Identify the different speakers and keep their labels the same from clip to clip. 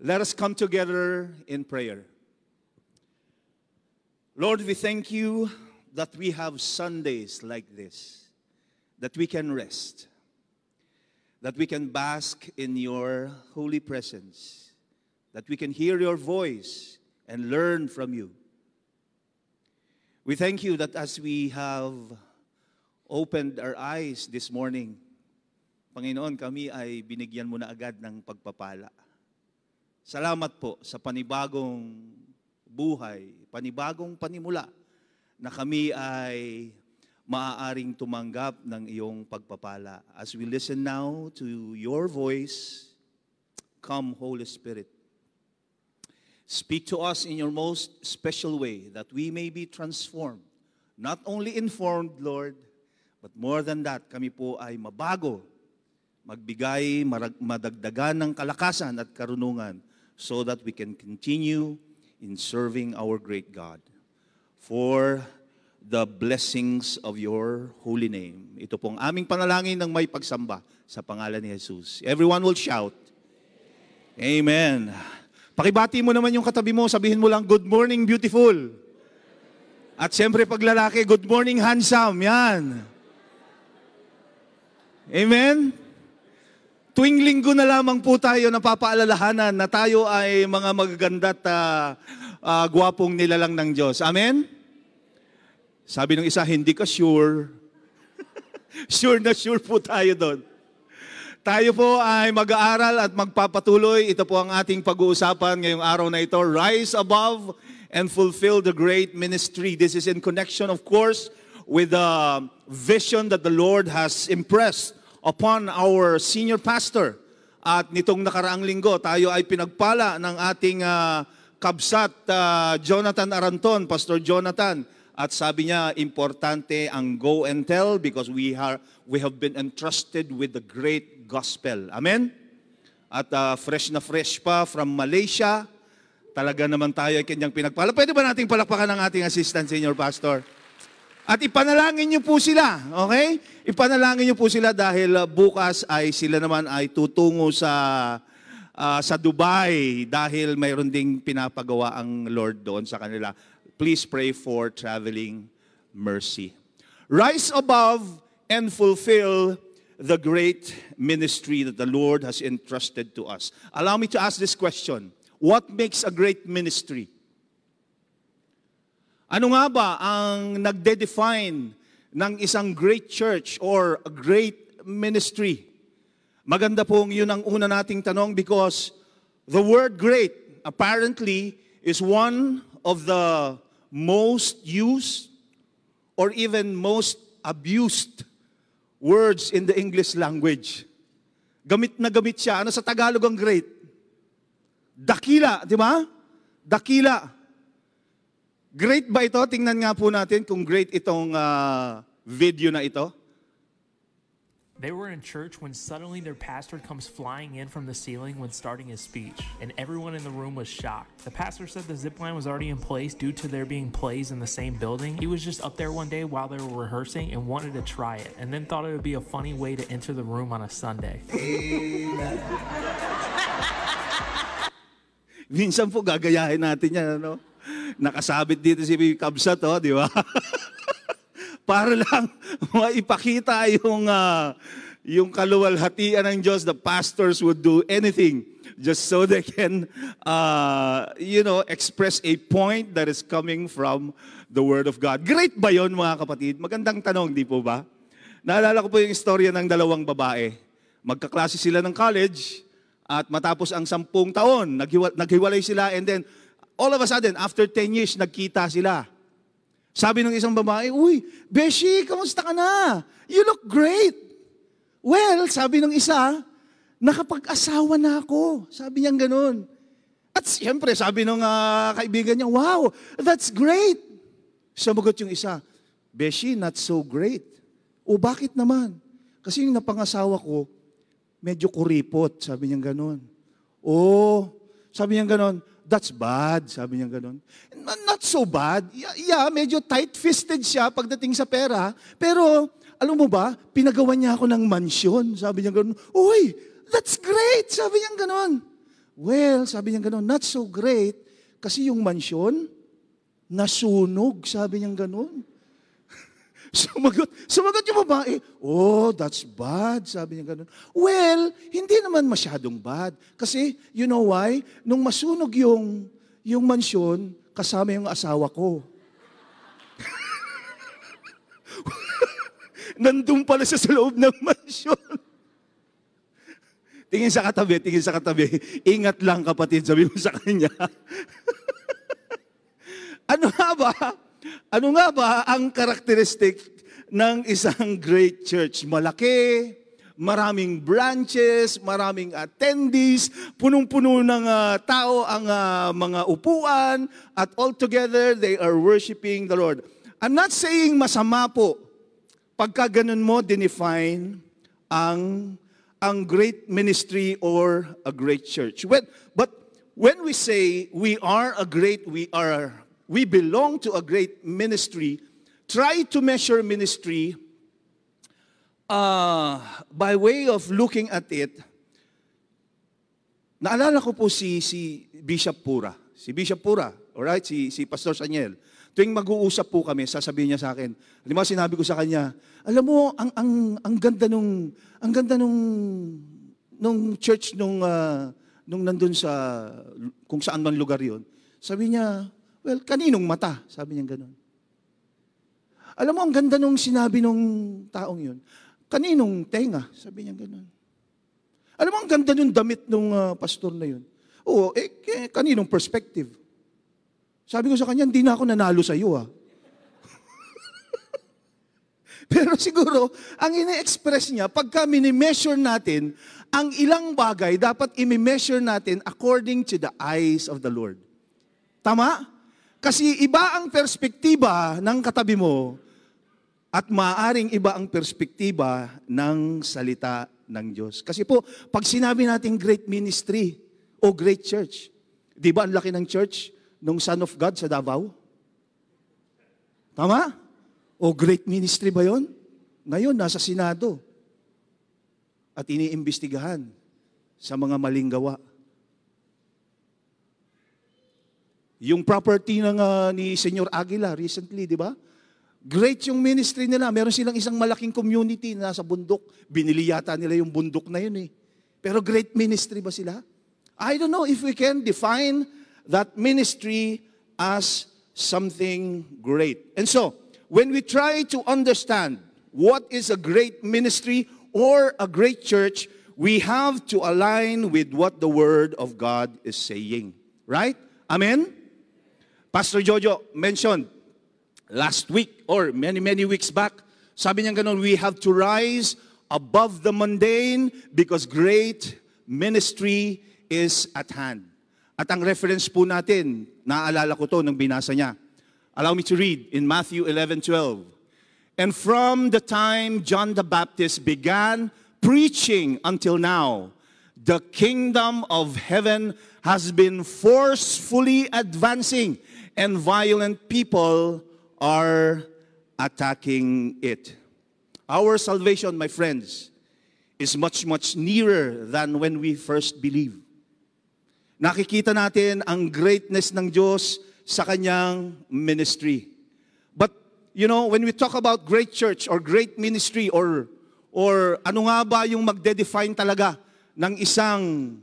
Speaker 1: Let us come together in prayer. Lord, we thank you that we have Sundays like this, that we can rest, that we can bask in your holy presence, that we can hear your voice and learn from you. We thank you that as we have opened our eyes this morning, Panginoon, kami ay binigyan mo na agad ng pagpapala. Salamat po sa panibagong buhay, panibagong panimula na kami ay maaaring tumanggap ng iyong pagpapala. As we listen now to your voice, come Holy Spirit. Speak to us in your most special way that we may be transformed. Not only informed, Lord, but more than that, kami po ay mabago, magbigay, madagdagan ng kalakasan at karunungan so that we can continue in serving our great God. For the blessings of your holy name. Ito pong aming panalangin ng may pagsamba sa pangalan ni Jesus. Everyone will shout, Amen. Pakibati mo naman yung katabi mo, sabihin mo lang, Good morning, beautiful. At siyempre, pag lalaki, Good morning, handsome. Yan. Amen? Tuwing linggo na lamang po tayo napapaalalahanan na tayo ay mga magaganda at uh, uh, gwapong nilalang ng Diyos. Amen? Sabi ng isa, hindi ka sure. sure na sure po tayo doon. Tayo po ay mag-aaral at magpapatuloy. Ito po ang ating pag-uusapan ngayong araw na ito. Rise above and fulfill the great ministry. This is in connection, of course, with the vision that the Lord has impressed upon our senior pastor. At nitong nakaraang linggo, tayo ay pinagpala ng ating uh, kabsat uh, Jonathan Aranton, Pastor Jonathan. At sabi niya, importante ang go and tell because we, are, we have been entrusted with the great gospel. Amen? At uh, fresh na fresh pa from Malaysia, talaga naman tayo ay kanyang pinagpala. Pwede ba nating palakpakan ng ating assistant senior pastor? At ipanalangin niyo po sila, okay? Ipanalangin niyo po sila dahil uh, bukas ay sila naman ay tutungo sa uh, sa Dubai dahil mayroon ding pinapagawa ang Lord doon sa kanila. Please pray for traveling mercy. Rise above and fulfill the great ministry that the Lord has entrusted to us. Allow me to ask this question. What makes a great ministry? Ano nga ba ang nagde-define ng isang great church or a great ministry? Maganda pong yun ang una nating tanong because the word great apparently is one of the most used or even most abused words in the English language. Gamit na gamit siya. Ano sa Tagalog ang great? Dakila, di ba? Dakila. Great ba ito? Tingnan nga po natin kung great itong uh, video na ito.
Speaker 2: They were in church when suddenly their pastor comes flying in from the ceiling when starting his speech, and everyone in the room was shocked. The pastor said the zip line was already in place due to there being plays in the same building. He was just up there one day while they were rehearsing and wanted to try it, and then thought it would be a funny way to enter the room on a Sunday.
Speaker 1: Minsan po gagayahin natin yan, ano? Nakasabit dito si Kabsat, oh, di ba? Para lang maipakita yung, uh, yung kaluwalhatian ng Diyos, the pastors would do anything just so they can, uh, you know, express a point that is coming from the Word of God. Great ba yon mga kapatid? Magandang tanong, di po ba? Naalala ko po yung istorya ng dalawang babae. Magkaklase sila ng college at matapos ang sampung taon, naghiwalay sila and then all of a sudden, after 10 years, nagkita sila. Sabi ng isang babae, Uy, Beshi, kamusta ka na? You look great. Well, sabi ng isa, nakapag-asawa na ako. Sabi niya ganun. At siyempre, sabi ng uh, kaibigan niya, wow, that's great. Sumagot yung isa, Beshi, not so great. O bakit naman? Kasi yung napangasawa ko, medyo kuripot. Sabi niya ganun. Oh, sabi niya ganun, that's bad. Sabi niya ganun. Not so bad. Yeah, medyo tight-fisted siya pagdating sa pera. Pero, alam mo ba, pinagawa niya ako ng mansyon. Sabi niya ganun. Uy, that's great. Sabi niya ganun. Well, sabi niya gano'n, not so great kasi yung mansyon, nasunog, sabi niya gano'n. Sumagot, sumagot yung babae, oh, that's bad, sabi niya gano'n. Well, hindi naman masyadong bad. Kasi, you know why? Nung masunog yung, yung mansyon, kasama yung asawa ko. Nandun pala siya sa loob ng mansyon. Tingin sa katabi, tingin sa katabi. Ingat lang kapatid, sabi mo sa kanya. ano nga ba? Ano nga ba ang karakteristik ng isang great church? Malaki, maraming branches, maraming attendees, punong-puno ng uh, tao ang uh, mga upuan, at all together they are worshiping the Lord. I'm not saying masama po pagka ganun mo dinefine ang ang great ministry or a great church. When, but when we say we are a great, we are, we belong to a great ministry, try to measure ministry uh, by way of looking at it. Naalala ko po si, si Bishop Pura. Si Bishop Pura, alright? Si, si Pastor Saniel. Tuwing mag-uusap po kami, sasabihin niya sa akin, ba sinabi ko sa kanya, alam mo, ang, ang, ang ganda nung, ang ganda nung, nung church nung, uh, nung nandun sa, kung saan man lugar yon. Sabi niya, well, kaninong mata? Sabi niya ganun. Alam mo, ang ganda nung sinabi nung taong yun. Kaninong tenga? Sabi niya ganun. Alam mo, ang ganda nung damit nung uh, pastor na yun. Oo, eh, eh, kaninong perspective? Sabi ko sa kanya, hindi na ako nanalo sa iyo ah. Pero siguro, ang ine-express niya, pagka mini-measure natin, ang ilang bagay dapat imi-measure natin according to the eyes of the Lord. Tama? Kasi iba ang perspektiba ng katabi mo at maaring iba ang perspektiba ng salita ng Diyos. Kasi po, pag sinabi natin great ministry o great church, di ba ang laki ng church? nung Son of God sa Davao? Tama? O great ministry ba yon? Ngayon, nasa Senado. At iniimbestigahan sa mga maling gawa. Yung property ng uh, ni Senyor Aguila recently, di ba? Great yung ministry nila. Meron silang isang malaking community na nasa bundok. Binili yata nila yung bundok na yun eh. Pero great ministry ba sila? I don't know if we can define that ministry as something great. And so, when we try to understand what is a great ministry or a great church, we have to align with what the Word of God is saying. Right? Amen? Pastor Jojo mentioned last week or many, many weeks back, sabi niya ganun, we have to rise above the mundane because great ministry is at hand. At ang reference po natin, naaalala ko to nung binasa niya. Allow me to read in Matthew 11:12. And from the time John the Baptist began preaching until now, the kingdom of heaven has been forcefully advancing and violent people are attacking it. Our salvation, my friends, is much, much nearer than when we first believed. Nakikita natin ang greatness ng Diyos sa kanyang ministry. But, you know, when we talk about great church or great ministry or, or ano nga ba yung magde-define talaga ng isang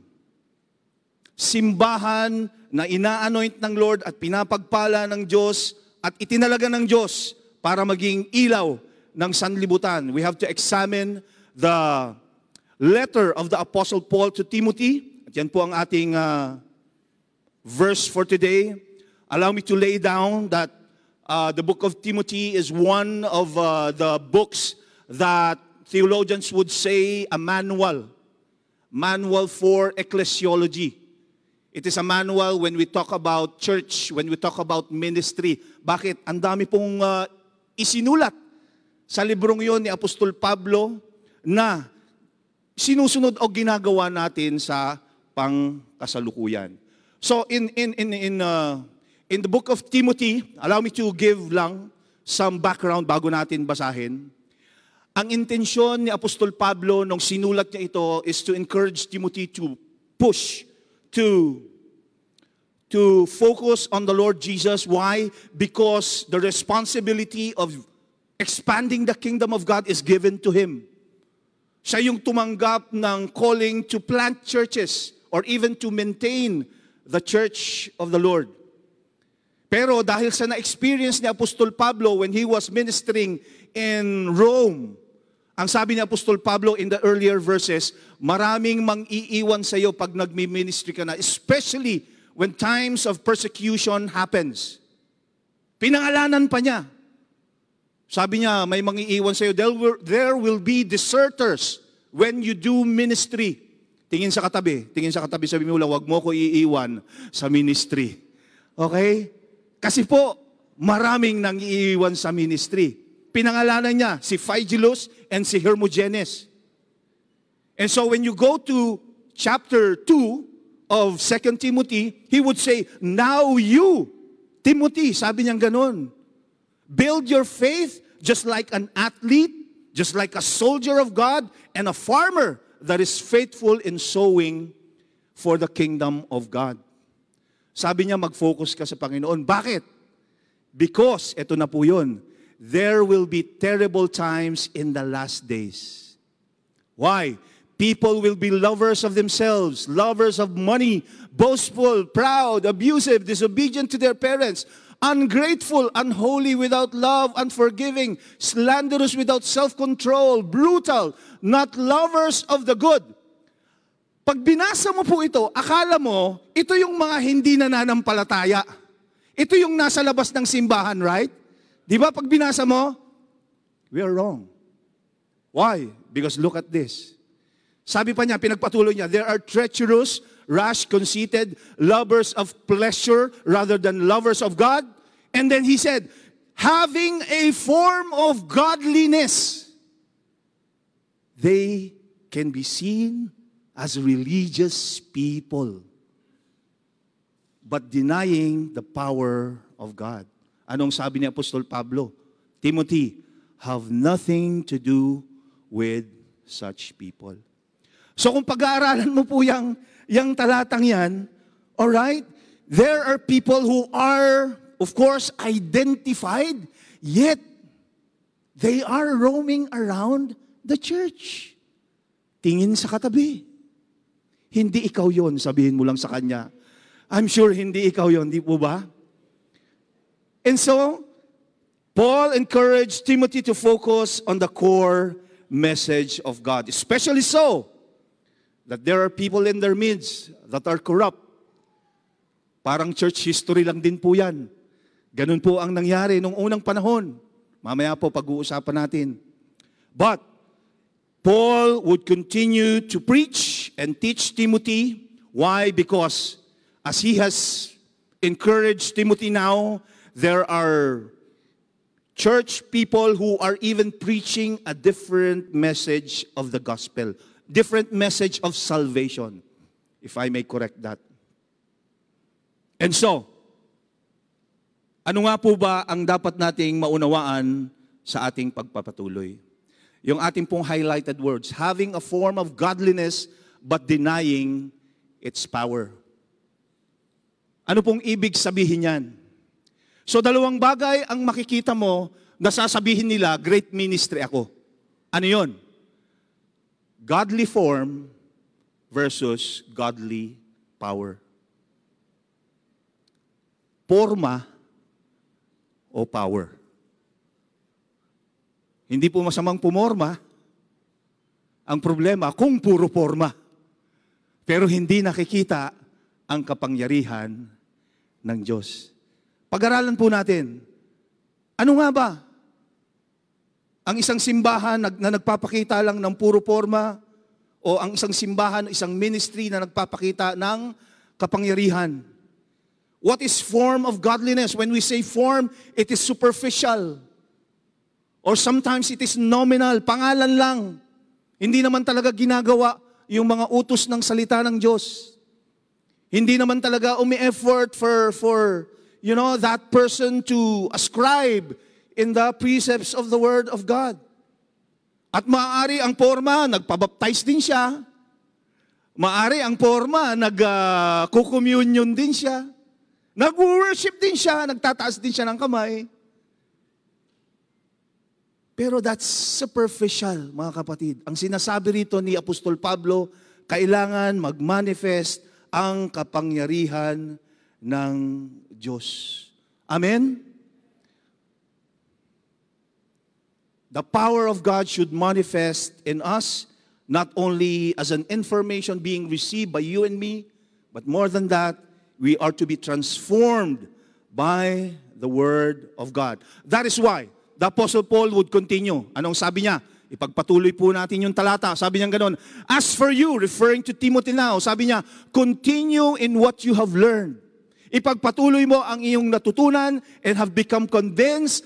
Speaker 1: simbahan na ina-anoint ng Lord at pinapagpala ng Diyos at itinalaga ng Diyos para maging ilaw ng sanlibutan. We have to examine the letter of the Apostle Paul to Timothy yan po ang ating uh, verse for today. Allow me to lay down that uh, the book of Timothy is one of uh, the books that theologians would say a manual. Manual for ecclesiology. It is a manual when we talk about church, when we talk about ministry. Bakit? Ang dami pong uh, isinulat sa librong yon ni Apostol Pablo na sinusunod o ginagawa natin sa pang kasalukuyan. So in in in in uh, in the book of Timothy, allow me to give lang some background bago natin basahin. Ang intensyon ni Apostol Pablo nung sinulat niya ito is to encourage Timothy to push to to focus on the Lord Jesus. Why? Because the responsibility of expanding the kingdom of God is given to him. Siya yung tumanggap ng calling to plant churches or even to maintain the church of the Lord. Pero dahil sa na-experience ni Apostol Pablo when he was ministering in Rome, ang sabi ni Apostol Pablo in the earlier verses, maraming mang-iiwan sa iyo pag nagmi-ministry ka na, especially when times of persecution happens. Pinangalanan pa niya. Sabi niya, may mangiiwan sa iyo, there will, be deserters when you do ministry. Tingin sa katabi, tingin sa katabi, sabi mo lang, wag mo ko iiwan sa ministry. Okay? Kasi po, maraming nang iiwan sa ministry. Pinangalanan niya si Phygellus and si Hermogenes. And so when you go to chapter 2, of 2 Timothy, he would say, Now you, Timothy, sabi niyang ganun, build your faith just like an athlete, just like a soldier of God, and a farmer that is faithful in sowing for the kingdom of God. Sabi niya, mag-focus ka sa Panginoon. Bakit? Because, eto na po yun, there will be terrible times in the last days. Why? People will be lovers of themselves, lovers of money, boastful, proud, abusive, disobedient to their parents, ungrateful, unholy, without love, unforgiving, slanderous, without self-control, brutal, not lovers of the good. Pag binasa mo po ito, akala mo, ito yung mga hindi nananampalataya. Ito yung nasa labas ng simbahan, right? Di ba pag binasa mo, we are wrong. Why? Because look at this. Sabi pa niya, pinagpatuloy niya, there are treacherous, rash, conceited, lovers of pleasure rather than lovers of God. And then he said, having a form of godliness, they can be seen as religious people, but denying the power of God. Anong sabi ni Apostol Pablo? Timothy, have nothing to do with such people. So kung pag-aaralan mo po yung, yung talatang yan, alright, there are people who are, of course, identified, yet they are roaming around the church. Tingin sa katabi. Hindi ikaw yon sabihin mo lang sa kanya. I'm sure hindi ikaw yon, di po ba? And so, Paul encouraged Timothy to focus on the core message of God. Especially so, that there are people in their midst that are corrupt. Parang church history lang din po yan. Ganun po ang nangyari nung unang panahon. Mamaya po pag-uusapan natin. But, Paul would continue to preach and teach Timothy. Why? Because as he has encouraged Timothy now, there are church people who are even preaching a different message of the gospel different message of salvation, if I may correct that. And so, ano nga po ba ang dapat nating maunawaan sa ating pagpapatuloy? Yung ating pong highlighted words, having a form of godliness but denying its power. Ano pong ibig sabihin yan? So dalawang bagay ang makikita mo na sasabihin nila, great ministry ako. Ano yon? godly form versus godly power. Forma o power. Hindi po masamang pumorma. Ang problema, kung puro forma. Pero hindi nakikita ang kapangyarihan ng Diyos. Pag-aralan po natin, ano nga ba ang isang simbahan na, na nagpapakita lang ng puro forma o ang isang simbahan, isang ministry na nagpapakita ng kapangyarihan. What is form of godliness? When we say form, it is superficial. Or sometimes it is nominal, pangalan lang. Hindi naman talaga ginagawa yung mga utos ng salita ng Diyos. Hindi naman talaga umi-effort for, for, you know, that person to ascribe in the precepts of the Word of God. At maaari ang forma, nagpabaptize din siya. Maari ang forma, nag-communion din siya. Nag-worship din siya, nagtataas din siya ng kamay. Pero that's superficial, mga kapatid. Ang sinasabi rito ni Apostol Pablo, kailangan mag-manifest ang kapangyarihan ng Diyos. Amen? The power of God should manifest in us, not only as an information being received by you and me, but more than that, we are to be transformed by the Word of God. That is why the Apostle Paul would continue. Anong sabi niya? Ipagpatuloy po natin yung talata. Sabi niya ganun, As for you, referring to Timothy now, sabi niya, continue in what you have learned. Ipagpatuloy mo ang iyong natutunan and have become convinced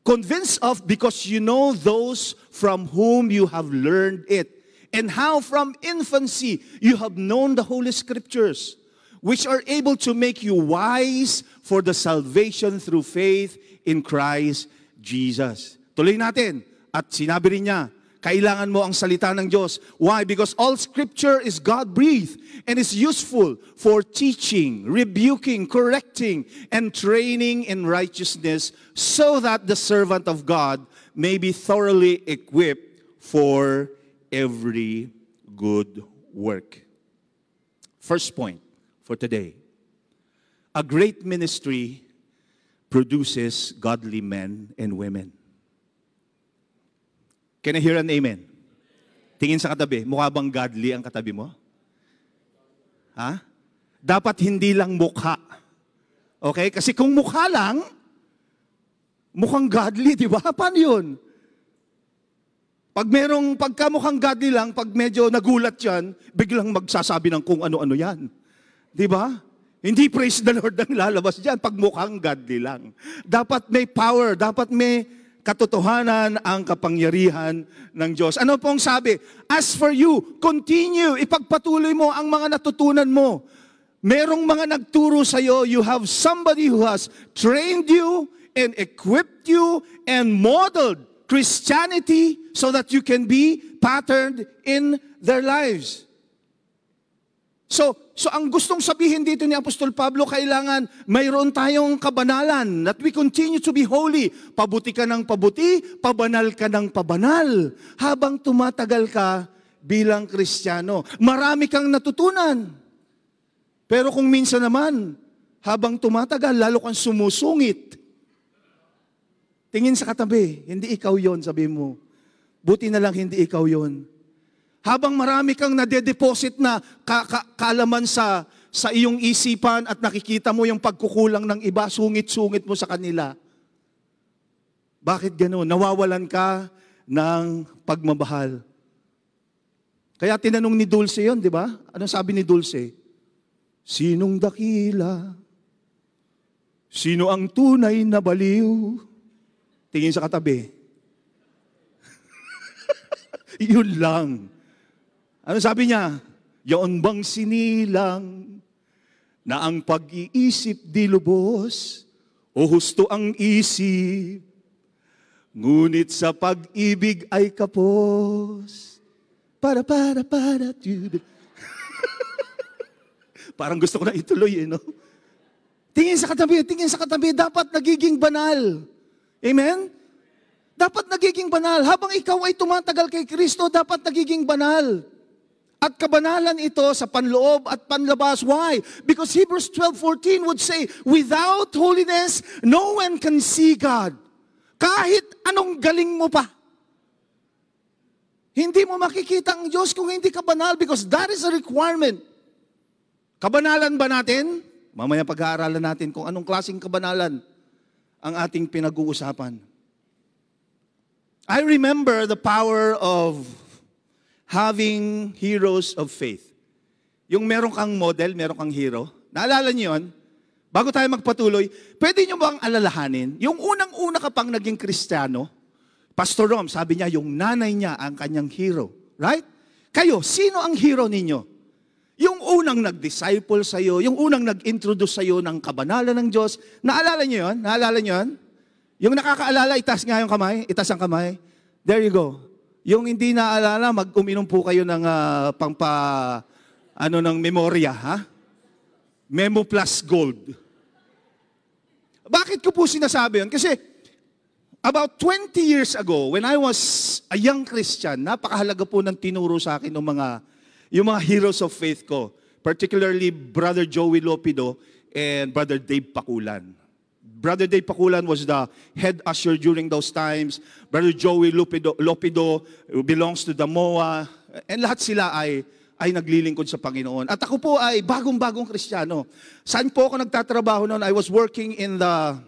Speaker 1: convinced of because you know those from whom you have learned it, and how from infancy you have known the Holy Scriptures, which are able to make you wise for the salvation through faith in Christ Jesus. Tuloy natin. At sinabi rin niya, kailangan mo ang salita ng Diyos. Why? Because all scripture is God-breathed and is useful for teaching, rebuking, correcting, and training in righteousness so that the servant of God may be thoroughly equipped for every good work. First point for today. A great ministry produces godly men and women. Can I hear an amen? Tingin sa katabi, mukha bang godly ang katabi mo? Ha? Dapat hindi lang mukha. Okay? Kasi kung mukha lang, mukhang godly, di ba? Paano yun? Pag merong pagkamukhang godly lang, pag medyo nagulat yan, biglang magsasabi ng kung ano-ano yan. Di ba? Hindi praise the Lord ang lalabas dyan pag mukhang godly lang. Dapat may power, dapat may katotohanan ang kapangyarihan ng Diyos. Ano pong sabi? As for you, continue, ipagpatuloy mo ang mga natutunan mo. Merong mga nagturo sa iyo, you have somebody who has trained you and equipped you and modeled Christianity so that you can be patterned in their lives. So, so ang gustong sabihin dito ni Apostol Pablo, kailangan mayroon tayong kabanalan, that we continue to be holy. Pabuti ka ng pabuti, pabanal ka ng pabanal. Habang tumatagal ka bilang Kristiyano, marami kang natutunan. Pero kung minsan naman, habang tumatagal, lalo kang sumusungit. Tingin sa katabi, hindi ikaw yon sabi mo. Buti na lang hindi ikaw yon. Habang marami kang nade-deposit na ka- ka- kaalaman sa, sa iyong isipan at nakikita mo yung pagkukulang ng iba, sungit-sungit mo sa kanila. Bakit gano'n? Nawawalan ka ng pagmamahal. Kaya tinanong ni Dulce yon, di ba? Ano sabi ni Dulce? Sinong dakila? Sino ang tunay na baliw? Tingin sa katabi. Yun lang. Ano sabi niya? Yaon bang sinilang na ang pag-iisip di lubos o husto ang isip, ngunit sa pag-ibig ay kapos. Para, para, para, tudu. Parang gusto ko na ituloy eh, no? Tingin sa katabi, tingin sa katabi, dapat nagiging banal. Amen? Dapat nagiging banal. Habang ikaw ay tumatagal kay Kristo, dapat nagiging banal. At kabanalan ito sa panloob at panlabas. Why? Because Hebrews 12.14 would say, Without holiness, no one can see God. Kahit anong galing mo pa. Hindi mo makikita ang Diyos kung hindi ka banal because that is a requirement. Kabanalan ba natin? Mamaya pag-aaralan natin kung anong klaseng kabanalan ang ating pinag-uusapan. I remember the power of having heroes of faith. Yung meron kang model, meron kang hero. Naalala niyo yun? Bago tayo magpatuloy, pwede niyo bang alalahanin, yung unang-una ka pang naging kristyano, Pastor Rom, sabi niya, yung nanay niya ang kanyang hero. Right? Kayo, sino ang hero ninyo? Yung unang nag-disciple sa iyo, yung unang nag-introduce sa iyo ng kabanalan ng Diyos, naalala niyo yun? Naalala niyo yun? Yung nakakaalala, itas nga yung kamay, itas ang kamay. There you go. Yung hindi naalala, mag-uminom po kayo ng uh, pangpa, ano ng memorya, ha? Memo plus gold. Bakit ko po sinasabi yun? Kasi about 20 years ago, when I was a young Christian, napakahalaga po ng tinuro sa akin ng mga, yung mga heroes of faith ko. Particularly Brother Joey Lopido and Brother Dave Pakulan. Brother Dave Pakulan was the head usher during those times. Brother Joey Lopido, Lopido belongs to the MOA. And lahat sila ay ay naglilingkod sa Panginoon. At ako po ay bagong-bagong Kristiyano. Saan po ako nagtatrabaho noon? I was working in the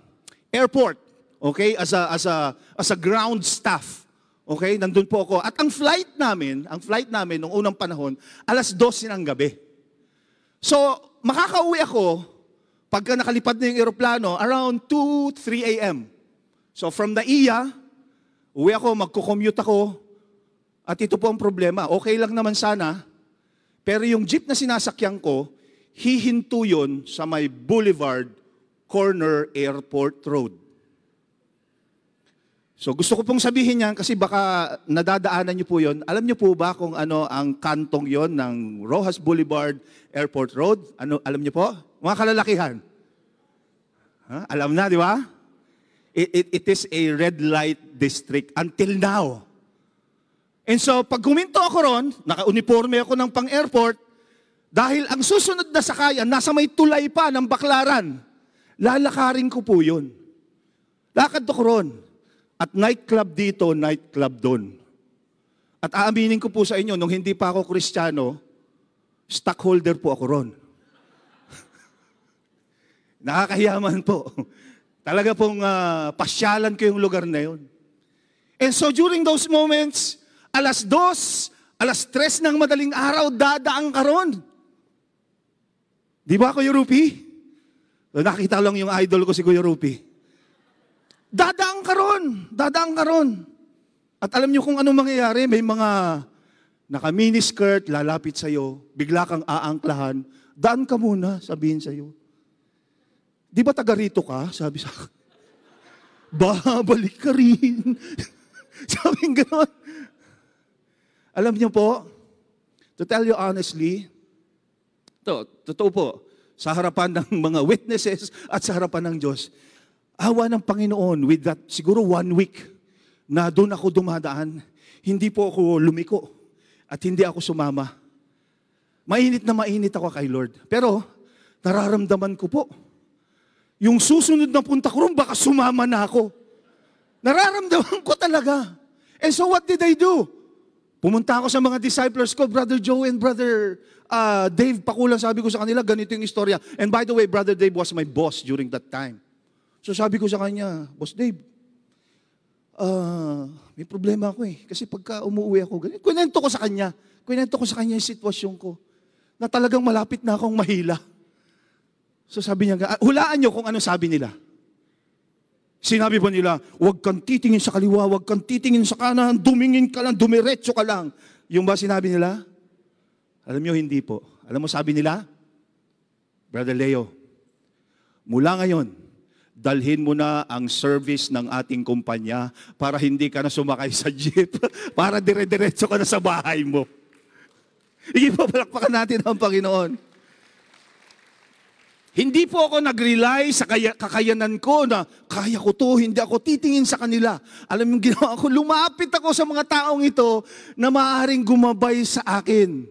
Speaker 1: airport, okay? As a as a as a ground staff. Okay? Nandun po ako. At ang flight namin, ang flight namin nung unang panahon, alas 12 ng gabi. So, makakauwi ako pagka nakalipad na yung eroplano around 2, 3 a.m. So, from the iya, uwi ako, magko-commute ako. At ito po ang problema. Okay lang naman sana, pero yung jeep na sinasakyan ko, hihinto yun sa may Boulevard Corner Airport Road. So gusto ko pong sabihin yan kasi baka nadadaanan niyo po yon. Alam niyo po ba kung ano ang kantong yon ng Rojas Boulevard Airport Road? Ano alam niyo po? Mga kalalakihan. Ha? Alam na, di ba? It, it, it is a red light district until now. And so, pag guminto ako ron, naka-uniforme ako ng pang-airport, dahil ang susunod na sakayan, nasa may tulay pa ng baklaran, lalakarin ko po yun. Lakad ako ron. At nightclub dito, nightclub doon. At aaminin ko po sa inyo, nung hindi pa ako kristyano, stockholder po ako ron. Nakakahiyaman po. Talaga pong uh, pasyalan ko yung lugar na yun. And so during those moments, alas dos, alas tres ng madaling araw, dadaang ka ron. Di ba, Kuya Rupi? Nakita lang yung idol ko si Kuya Rupi. Dadaang ka ron. Dadaang ka ron. At alam niyo kung ano mangyayari, may mga naka-miniskirt, lalapit sa'yo, bigla kang aangklahan, daan ka muna, sabihin sa'yo. Di ba taga rito ka? Sabi sa akin. Babalik ka rin. Sabi gano'n. Alam niyo po, to tell you honestly, to, totoo po, sa harapan ng mga witnesses at sa harapan ng Diyos, awa ng Panginoon with that siguro one week na doon ako dumadaan, hindi po ako lumiko at hindi ako sumama. Mainit na mainit ako kay Lord. Pero nararamdaman ko po, yung susunod na punta ko ron, baka sumama na ako. Nararamdaman ko talaga. And so what did I do? Pumunta ako sa mga disciples ko, Brother Joe and Brother uh, Dave Pakulang, sabi ko sa kanila, ganito yung istorya. And by the way, Brother Dave was my boss during that time. So sabi ko sa kanya, Boss Dave, uh, may problema ako eh. Kasi pagka umuwi ako, ganyan. Kunento ko sa kanya. Kunento ko sa kanya yung sitwasyon ko. Na talagang malapit na akong mahila. So sabi niya, ah, hulaan niyo kung ano sabi nila. Sinabi ba nila, huwag kang titingin sa kaliwa, huwag kang titingin sa kanan, dumingin ka lang, dumiretso ka lang. Yung ba sinabi nila? Alam niyo, hindi po. Alam mo sabi nila? Brother Leo, mula ngayon, dalhin mo na ang service ng ating kumpanya para hindi ka na sumakay sa jeep, para dire-diretso ka na sa bahay mo. Hindi pa palakpakan natin ang Panginoon. Hindi po ako nag-rely sa kaya, kakayanan ko na kaya ko to, hindi ako titingin sa kanila. Alam mo ginawa ko, lumapit ako sa mga taong ito na maaaring gumabay sa akin.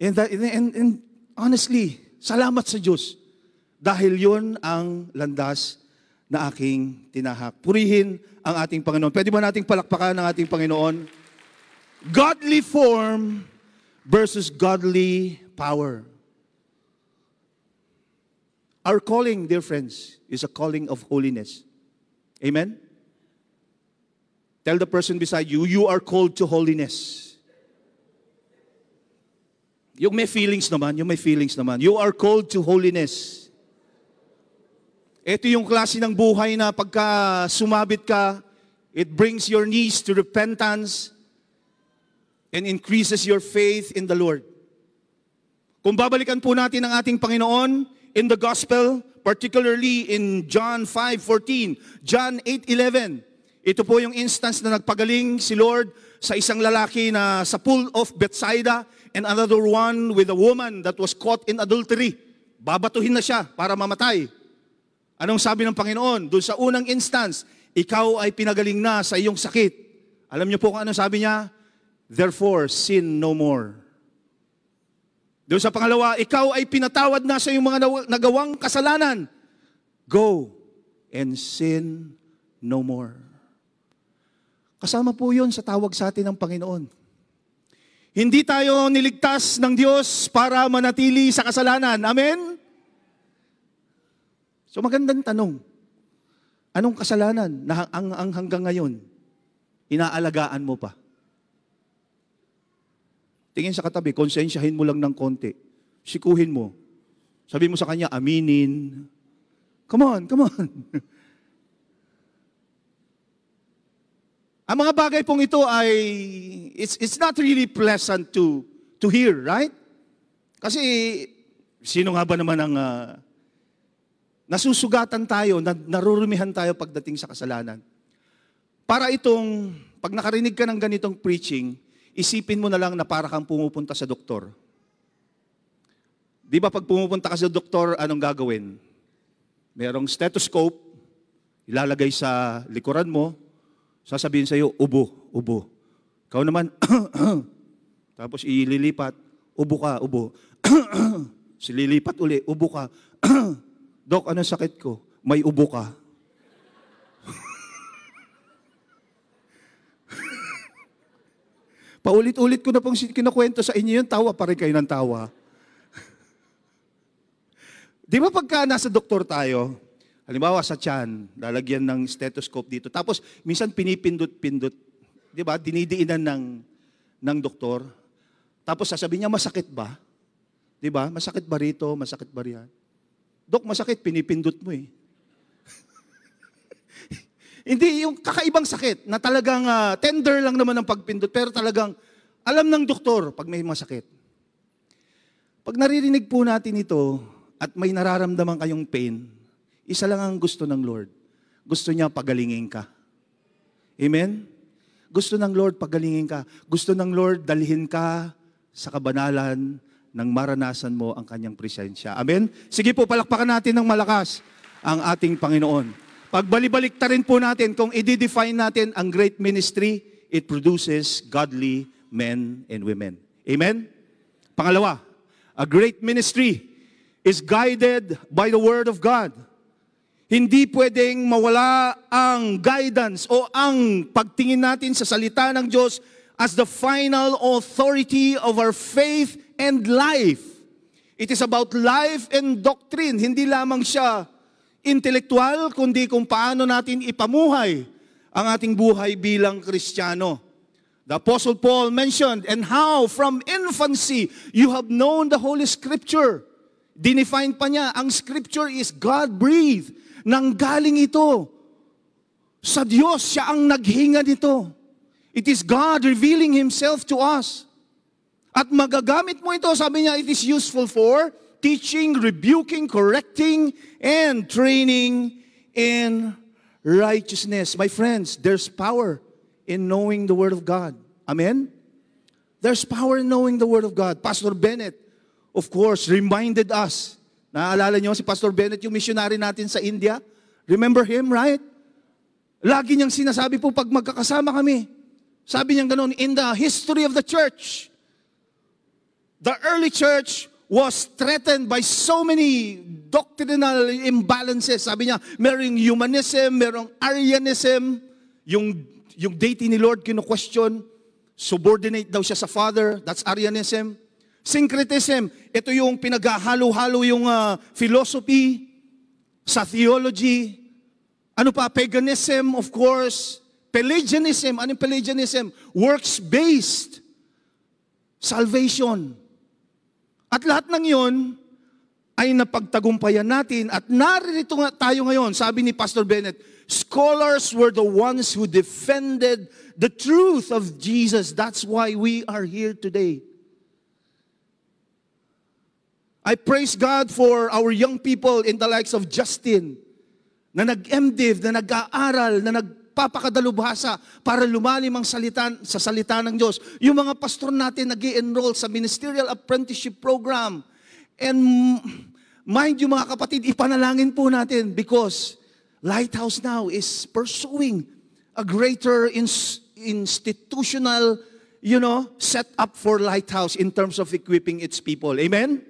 Speaker 1: And, that, and, and honestly, salamat sa Diyos dahil yun ang landas na aking tinahak. Purihin ang ating Panginoon. Pwede ba nating palakpakan ang ating Panginoon? Godly form versus godly power. Our calling, dear friends, is a calling of holiness. Amen? Tell the person beside you, you are called to holiness. Yung may feelings naman, yung may feelings naman. You are called to holiness. Ito yung klase ng buhay na pagka sumabit ka, it brings your knees to repentance and increases your faith in the Lord. Kung babalikan po natin ang ating Panginoon in the gospel, particularly in John 5:14, John 8:11. Ito po yung instance na nagpagaling si Lord sa isang lalaki na sa pool of Bethsaida and another one with a woman that was caught in adultery. Babatuhin na siya para mamatay. Anong sabi ng Panginoon? Doon sa unang instance, ikaw ay pinagaling na sa iyong sakit. Alam niyo po kung ano sabi niya? Therefore, sin no more. Doon sa pangalawa, ikaw ay pinatawad na sa iyong mga nagawang kasalanan. Go and sin no more. Kasama po yun sa tawag sa atin ng Panginoon. Hindi tayo niligtas ng Diyos para manatili sa kasalanan. Amen? So magandang tanong. Anong kasalanan na ang, ang hanggang ngayon, inaalagaan mo pa? Tingin sa katabi, konsensyahin mo lang ng konti. Sikuhin mo. Sabi mo sa kanya, aminin. Come on, come on. Ang mga bagay pong ito ay, it's, it's not really pleasant to, to hear, right? Kasi, sino nga ba naman ang, uh, nasusugatan tayo, na, narurumihan tayo pagdating sa kasalanan. Para itong, pag nakarinig ka ng ganitong preaching, isipin mo na lang na para kang pumupunta sa doktor. Di ba pag pumupunta ka sa doktor, anong gagawin? Merong stethoscope, ilalagay sa likuran mo, sasabihin sa iyo, ubo, ubo. Ikaw naman, tapos ililipat, ubo ka, ubo. Sililipat uli, ubo ka. Dok, ano sakit ko? May ubo ka. Paulit-ulit ko na pong kinukwento sa inyo yung tawa pa kayo ng tawa. Di ba pagka nasa doktor tayo, Halimbawa sa tiyan, lalagyan ng stethoscope dito. Tapos minsan pinipindot-pindot, 'di ba? Dinidiinan ng ng doktor. Tapos sasabihin niya, masakit ba? 'Di ba? Masakit ba rito? Masakit ba riyan? Dok, masakit, pinipindot mo eh. Hindi, yung kakaibang sakit na talagang uh, tender lang naman ang pagpindot, pero talagang alam ng doktor pag may masakit. Pag naririnig po natin ito at may nararamdaman kayong pain, isa lang ang gusto ng Lord. Gusto niya pagalingin ka. Amen? Gusto ng Lord pagalingin ka. Gusto ng Lord dalhin ka sa kabanalan nang maranasan mo ang kanyang presensya. Amen? Sige po, palakpakan natin ng malakas ang ating Panginoon. Pagbalibalik ta rin po natin, kung i-define natin ang great ministry, it produces godly men and women. Amen? Pangalawa, a great ministry is guided by the Word of God. Hindi pwedeng mawala ang guidance o ang pagtingin natin sa salita ng Diyos as the final authority of our faith and life. It is about life and doctrine. Hindi lamang siya intelektual, kundi kung paano natin ipamuhay ang ating buhay bilang Kristiyano. The Apostle Paul mentioned, and how from infancy you have known the Holy Scripture. Dinefine pa niya, ang Scripture is God-breathed Nanggaling ito sa Diyos, siya ang naghinga nito. It is God revealing Himself to us. At magagamit mo ito, sabi niya, it is useful for teaching, rebuking, correcting, and training in righteousness. My friends, there's power in knowing the Word of God. Amen? There's power in knowing the Word of God. Pastor Bennett, of course, reminded us Naaalala niyo si Pastor Bennett, yung missionary natin sa India? Remember him, right? Lagi niyang sinasabi po pag magkakasama kami. Sabi niya ganoon, in the history of the church, the early church was threatened by so many doctrinal imbalances. Sabi niya, merong humanism, merong Arianism, yung, yung deity ni Lord kino-question, subordinate daw siya sa Father, that's Arianism. Syncretism, ito yung pinaghahalo-halo yung uh, philosophy sa theology. Ano pa? Paganism, of course. Pelagianism. Ano yung Pelagianism? Works-based. Salvation. At lahat ng yon ay napagtagumpayan natin at naririto nga tayo ngayon. Sabi ni Pastor Bennett, scholars were the ones who defended the truth of Jesus. That's why we are here today. I praise God for our young people in the likes of Justin, na nag-MDiv, na nag-aaral, na nag nagpapakadalubhasa para lumalim ang salita, sa salita ng Diyos. Yung mga pastor natin nag enroll sa Ministerial Apprenticeship Program. And mind you mga kapatid, ipanalangin po natin because Lighthouse now is pursuing a greater ins- institutional, you know, set up for Lighthouse in terms of equipping its people. Amen?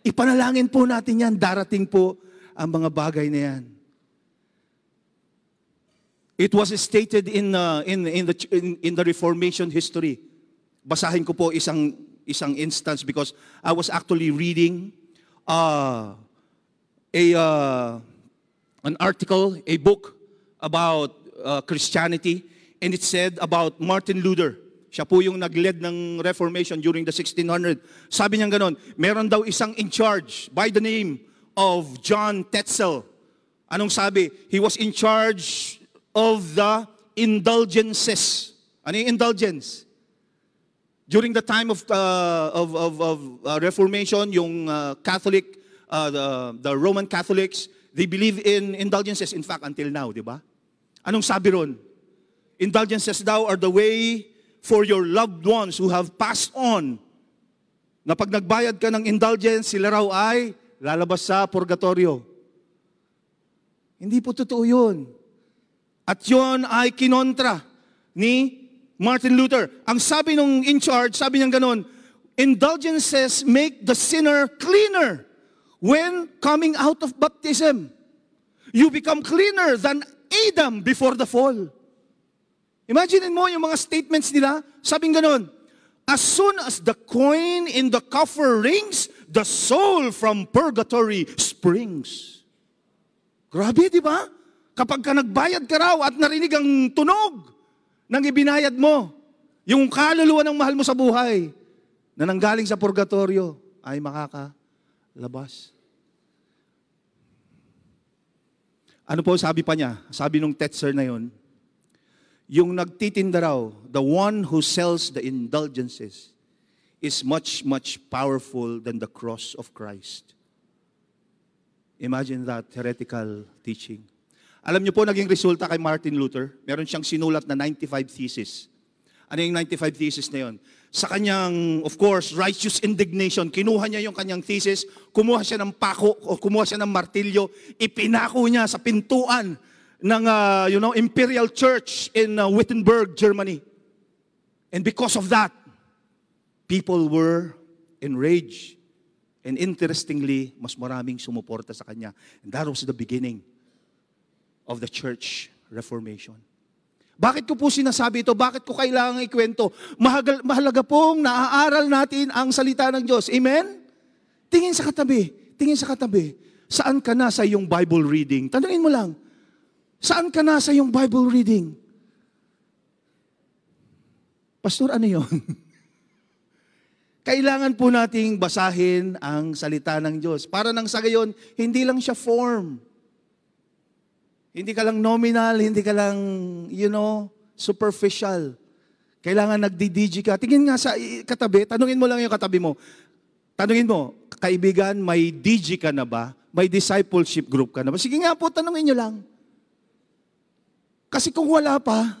Speaker 1: Ipanalangin po natin yan. Darating po ang mga bagay na yan. It was stated in, uh, in, in, the, in, in the Reformation history. Basahin ko po isang, isang instance because I was actually reading uh, a, uh, an article, a book about uh, Christianity, and it said about Martin Luther. Siya po yung nag-lead ng Reformation during the 1600. Sabi niya ganon, meron daw isang in charge by the name of John Tetzel. Anong sabi? He was in charge of the indulgences. Ano yung indulgence? During the time of, uh, of, of, of uh, Reformation, yung uh, Catholic, uh, the, the Roman Catholics, they believe in indulgences, in fact, until now, di ba? Anong sabi ron? Indulgences daw are the way for your loved ones who have passed on. Na pag nagbayad ka ng indulgence, sila raw ay lalabas sa purgatorio. Hindi po totoo yun. At yun ay kinontra ni Martin Luther. Ang sabi nung in charge, sabi niya ganon, indulgences make the sinner cleaner when coming out of baptism. You become cleaner than Adam before the fall. Imagine mo yung mga statements nila, sabing ganon, as soon as the coin in the coffer rings, the soul from purgatory springs. Grabe, di ba? Kapag ka nagbayad ka raw at narinig ang tunog ng ibinayad mo, yung kaluluwa ng mahal mo sa buhay na nanggaling sa purgatorio ay makakalabas. Ano po sabi pa niya? Sabi nung Tetzer na yon, yung nagtitinda raw, the one who sells the indulgences is much, much powerful than the cross of Christ. Imagine that heretical teaching. Alam niyo po, naging resulta kay Martin Luther, meron siyang sinulat na 95 thesis. Ano yung 95 thesis na yon? Sa kanyang, of course, righteous indignation, kinuha niya yung kanyang thesis, kumuha siya ng pako, o kumuha siya ng martilyo, ipinako niya sa pintuan ng, uh, you know, Imperial Church in uh, Wittenberg, Germany. And because of that, people were enraged. And interestingly, mas maraming sumuporta sa kanya. And that was the beginning of the church reformation. Bakit ko po sinasabi ito? Bakit ko kailangan ikwento? Mahagal, mahalaga pong naaaral natin ang salita ng Diyos. Amen? Tingin sa katabi. Tingin sa katabi. Saan ka na sa iyong Bible reading? Tanungin mo lang. Saan ka na sa iyong Bible reading? Pastor, ano yon? Kailangan po nating basahin ang salita ng Diyos. Para nang sa gayon, hindi lang siya form. Hindi ka lang nominal, hindi ka lang, you know, superficial. Kailangan nagdi-DG ka. Tingin nga sa katabi, tanungin mo lang yung katabi mo. Tanungin mo, kaibigan, may DG ka na ba? May discipleship group ka na ba? Sige nga po, tanungin nyo lang. Kasi kung wala pa,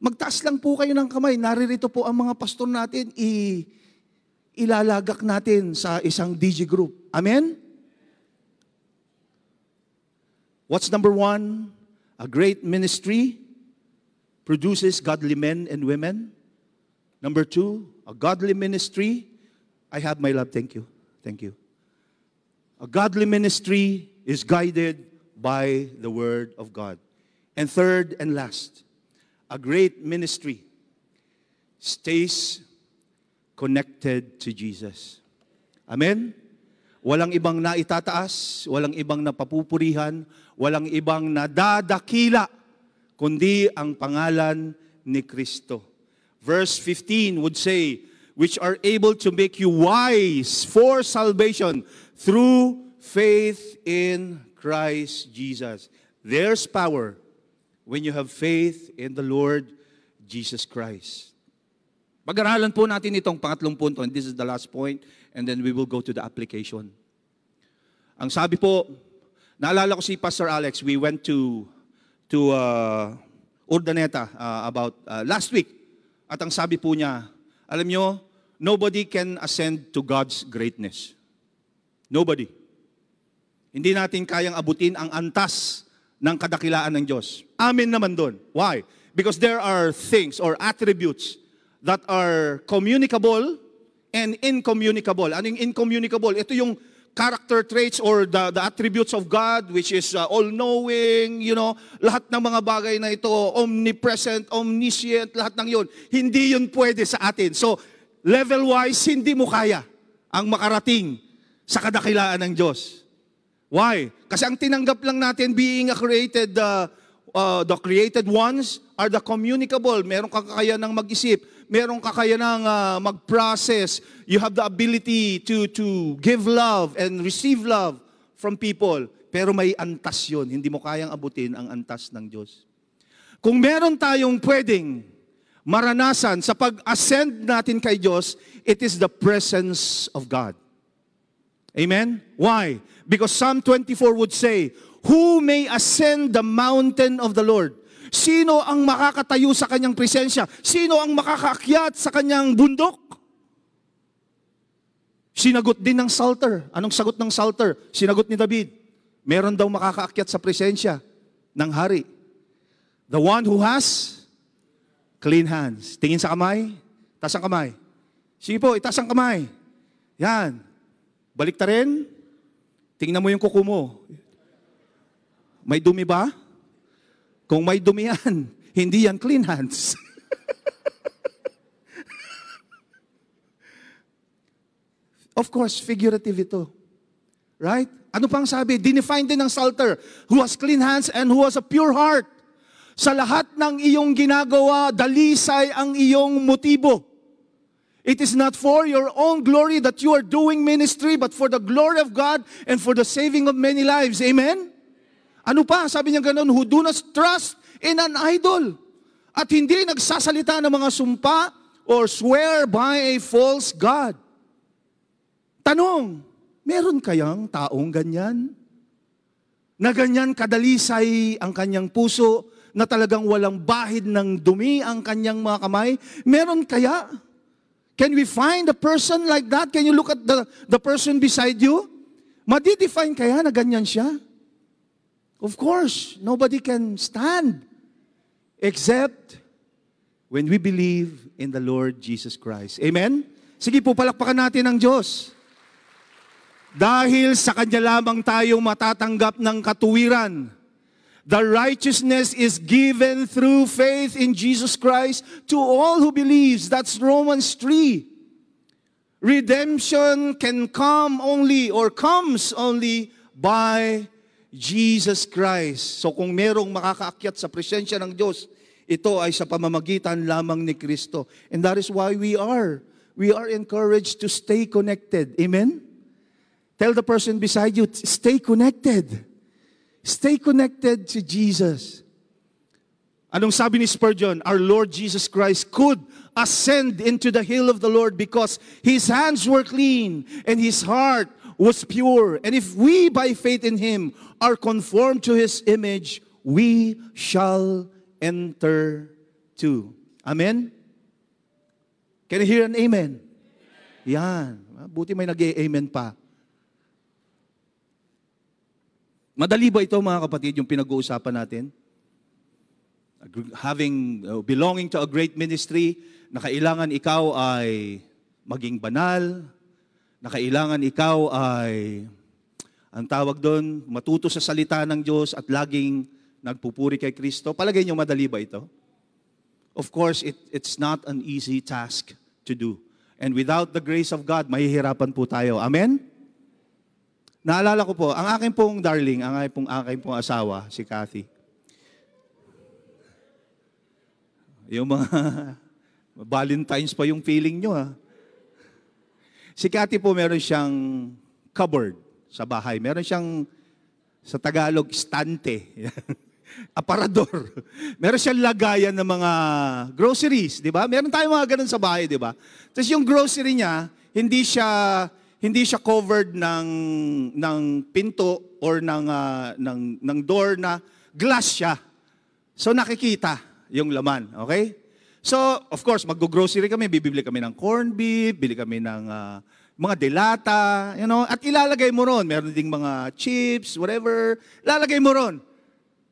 Speaker 1: magtaas lang po kayo ng kamay. Naririto po ang mga pastor natin, i ilalagak natin sa isang DG group. Amen? What's number one? A great ministry produces godly men and women. Number two, a godly ministry. I have my love. Thank you. Thank you. A godly ministry is guided by the word of God. And third and last, a great ministry stays connected to Jesus. Amen? Walang ibang naitataas, walang ibang napapupurihan, walang ibang nadadakila, kundi ang pangalan ni Kristo. Verse 15 would say, which are able to make you wise for salvation through faith in Christ Jesus. There's power when you have faith in the Lord Jesus Christ. Pag-aralan po natin itong pangatlong punto, and this is the last point, and then we will go to the application. Ang sabi po, naalala ko si Pastor Alex, we went to, to uh, Urdaneta uh, about uh, last week. At ang sabi po niya, alam nyo, nobody can ascend to God's greatness. Nobody. Hindi natin kayang abutin ang antas ng kadakilaan ng Diyos. Amin naman doon. Why? Because there are things or attributes that are communicable and incommunicable. Ano yung incommunicable? Ito yung character traits or the, the attributes of God, which is uh, all-knowing, you know, lahat ng mga bagay na ito, omnipresent, omniscient, lahat ng yun. Hindi yun pwede sa atin. So, level-wise, hindi mo kaya ang makarating sa kadakilaan ng Diyos. Why? Kasi ang tinanggap lang natin being a created, uh, uh, the created ones are the communicable. Meron kang kakayanang mag-isip merong kakayanang uh, mag-process. You have the ability to, to give love and receive love from people. Pero may antas yun. Hindi mo kayang abutin ang antas ng Diyos. Kung meron tayong pwedeng maranasan sa pag-ascend natin kay Diyos, it is the presence of God. Amen? Why? Because Psalm 24 would say, Who may ascend the mountain of the Lord? Sino ang makakatayo sa kanyang presensya? Sino ang makakaakyat sa kanyang bundok? Sinagot din ng Psalter. Anong sagot ng Psalter? Sinagot ni David. Meron daw makakaakyat sa presensya ng hari. The one who has clean hands. Tingin sa kamay. Taas ang kamay. Sige po, itaas ang kamay. Yan. Balik ta rin. Tingnan mo yung kuko mo. May dumi ba? Kung may dumihan, hindi yan clean hands. of course, figurative ito. Right? Ano pang sabi? Dinefine din ng Psalter, who has clean hands and who has a pure heart. Sa lahat ng iyong ginagawa, dalisay ang iyong motibo. It is not for your own glory that you are doing ministry, but for the glory of God and for the saving of many lives. Amen? Ano pa? Sabi niya ganun, who do not trust in an idol. At hindi nagsasalita ng mga sumpa or swear by a false God. Tanong, meron kayang taong ganyan? Na ganyan kadalisay ang kanyang puso, na talagang walang bahid ng dumi ang kanyang mga kamay? Meron kaya? Can we find a person like that? Can you look at the, the person beside you? Madidefine kaya na ganyan siya? Of course, nobody can stand except when we believe in the Lord Jesus Christ. Amen? Sige po, palakpakan natin ang Diyos. Dahil sa Kanya lamang tayo matatanggap ng katuwiran. The righteousness is given through faith in Jesus Christ to all who believes. That's Romans 3. Redemption can come only or comes only by Jesus Christ. So kung merong makakaakyat sa presensya ng Diyos, ito ay sa pamamagitan lamang ni Kristo. And that is why we are. We are encouraged to stay connected. Amen? Tell the person beside you, stay connected. Stay connected to Jesus. Anong sabi ni Spurgeon? Our Lord Jesus Christ could ascend into the hill of the Lord because His hands were clean and His heart was pure. And if we, by faith in Him, are conformed to His image, we shall enter too. Amen? Can you hear an amen? Yan. Buti may nag-amen pa. Madali ba ito mga kapatid yung pinag-uusapan natin? Having, uh, belonging to a great ministry, na kailangan ikaw ay maging banal, na kailangan ikaw ay, ang tawag doon, matuto sa salita ng Diyos at laging nagpupuri kay Kristo. Palagay niyo madali ba ito? Of course, it, it's not an easy task to do. And without the grace of God, mahihirapan po tayo. Amen? Naalala ko po, ang aking pong darling, ang aking pong, aking pong asawa, si Kathy. Yung mga Valentine's pa yung feeling nyo ha. Si Cathy po meron siyang cupboard sa bahay. Meron siyang sa Tagalog stante. Aparador. Meron siyang lagayan ng mga groceries, di ba? Meron tayong mga ganun sa bahay, di ba? Tapos yung grocery niya, hindi siya hindi siya covered ng ng pinto or ng uh, ng ng door na glass siya. So nakikita yung laman. Okay? So, of course, mag-grocery kami, bibili kami ng corned beef, bili kami ng ah, mga delata, you know, at ilalagay mo ron. Meron ding mga chips, whatever. Lalagay mo ron.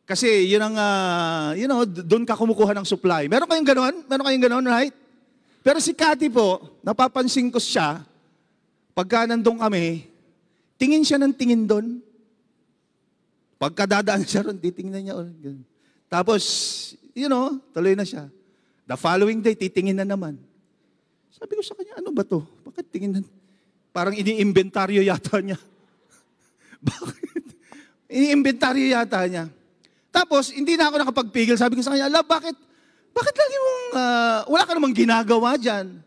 Speaker 1: Kasi yun ang, ah, you know, doon ka kumukuha ng supply. Meron kayong ganon? Meron kayong ganon, right? Pero si Cathy po, napapansin ko siya, pagka nandun kami, tingin siya ng tingin doon. Pagka dadaan siya ron, titingnan niya ulit. ganun. Tapos, you know, tuloy na siya. The following day, titingin na naman. Sabi ko sa kanya, ano ba to? Bakit tingin na? Parang ini-inventaryo yata niya. Bakit? Ini-inventaryo yata niya. Tapos, hindi na ako nakapagpigil. Sabi ko sa kanya, ala, bakit, bakit lagi mong, ah, wala ka namang ginagawa dyan?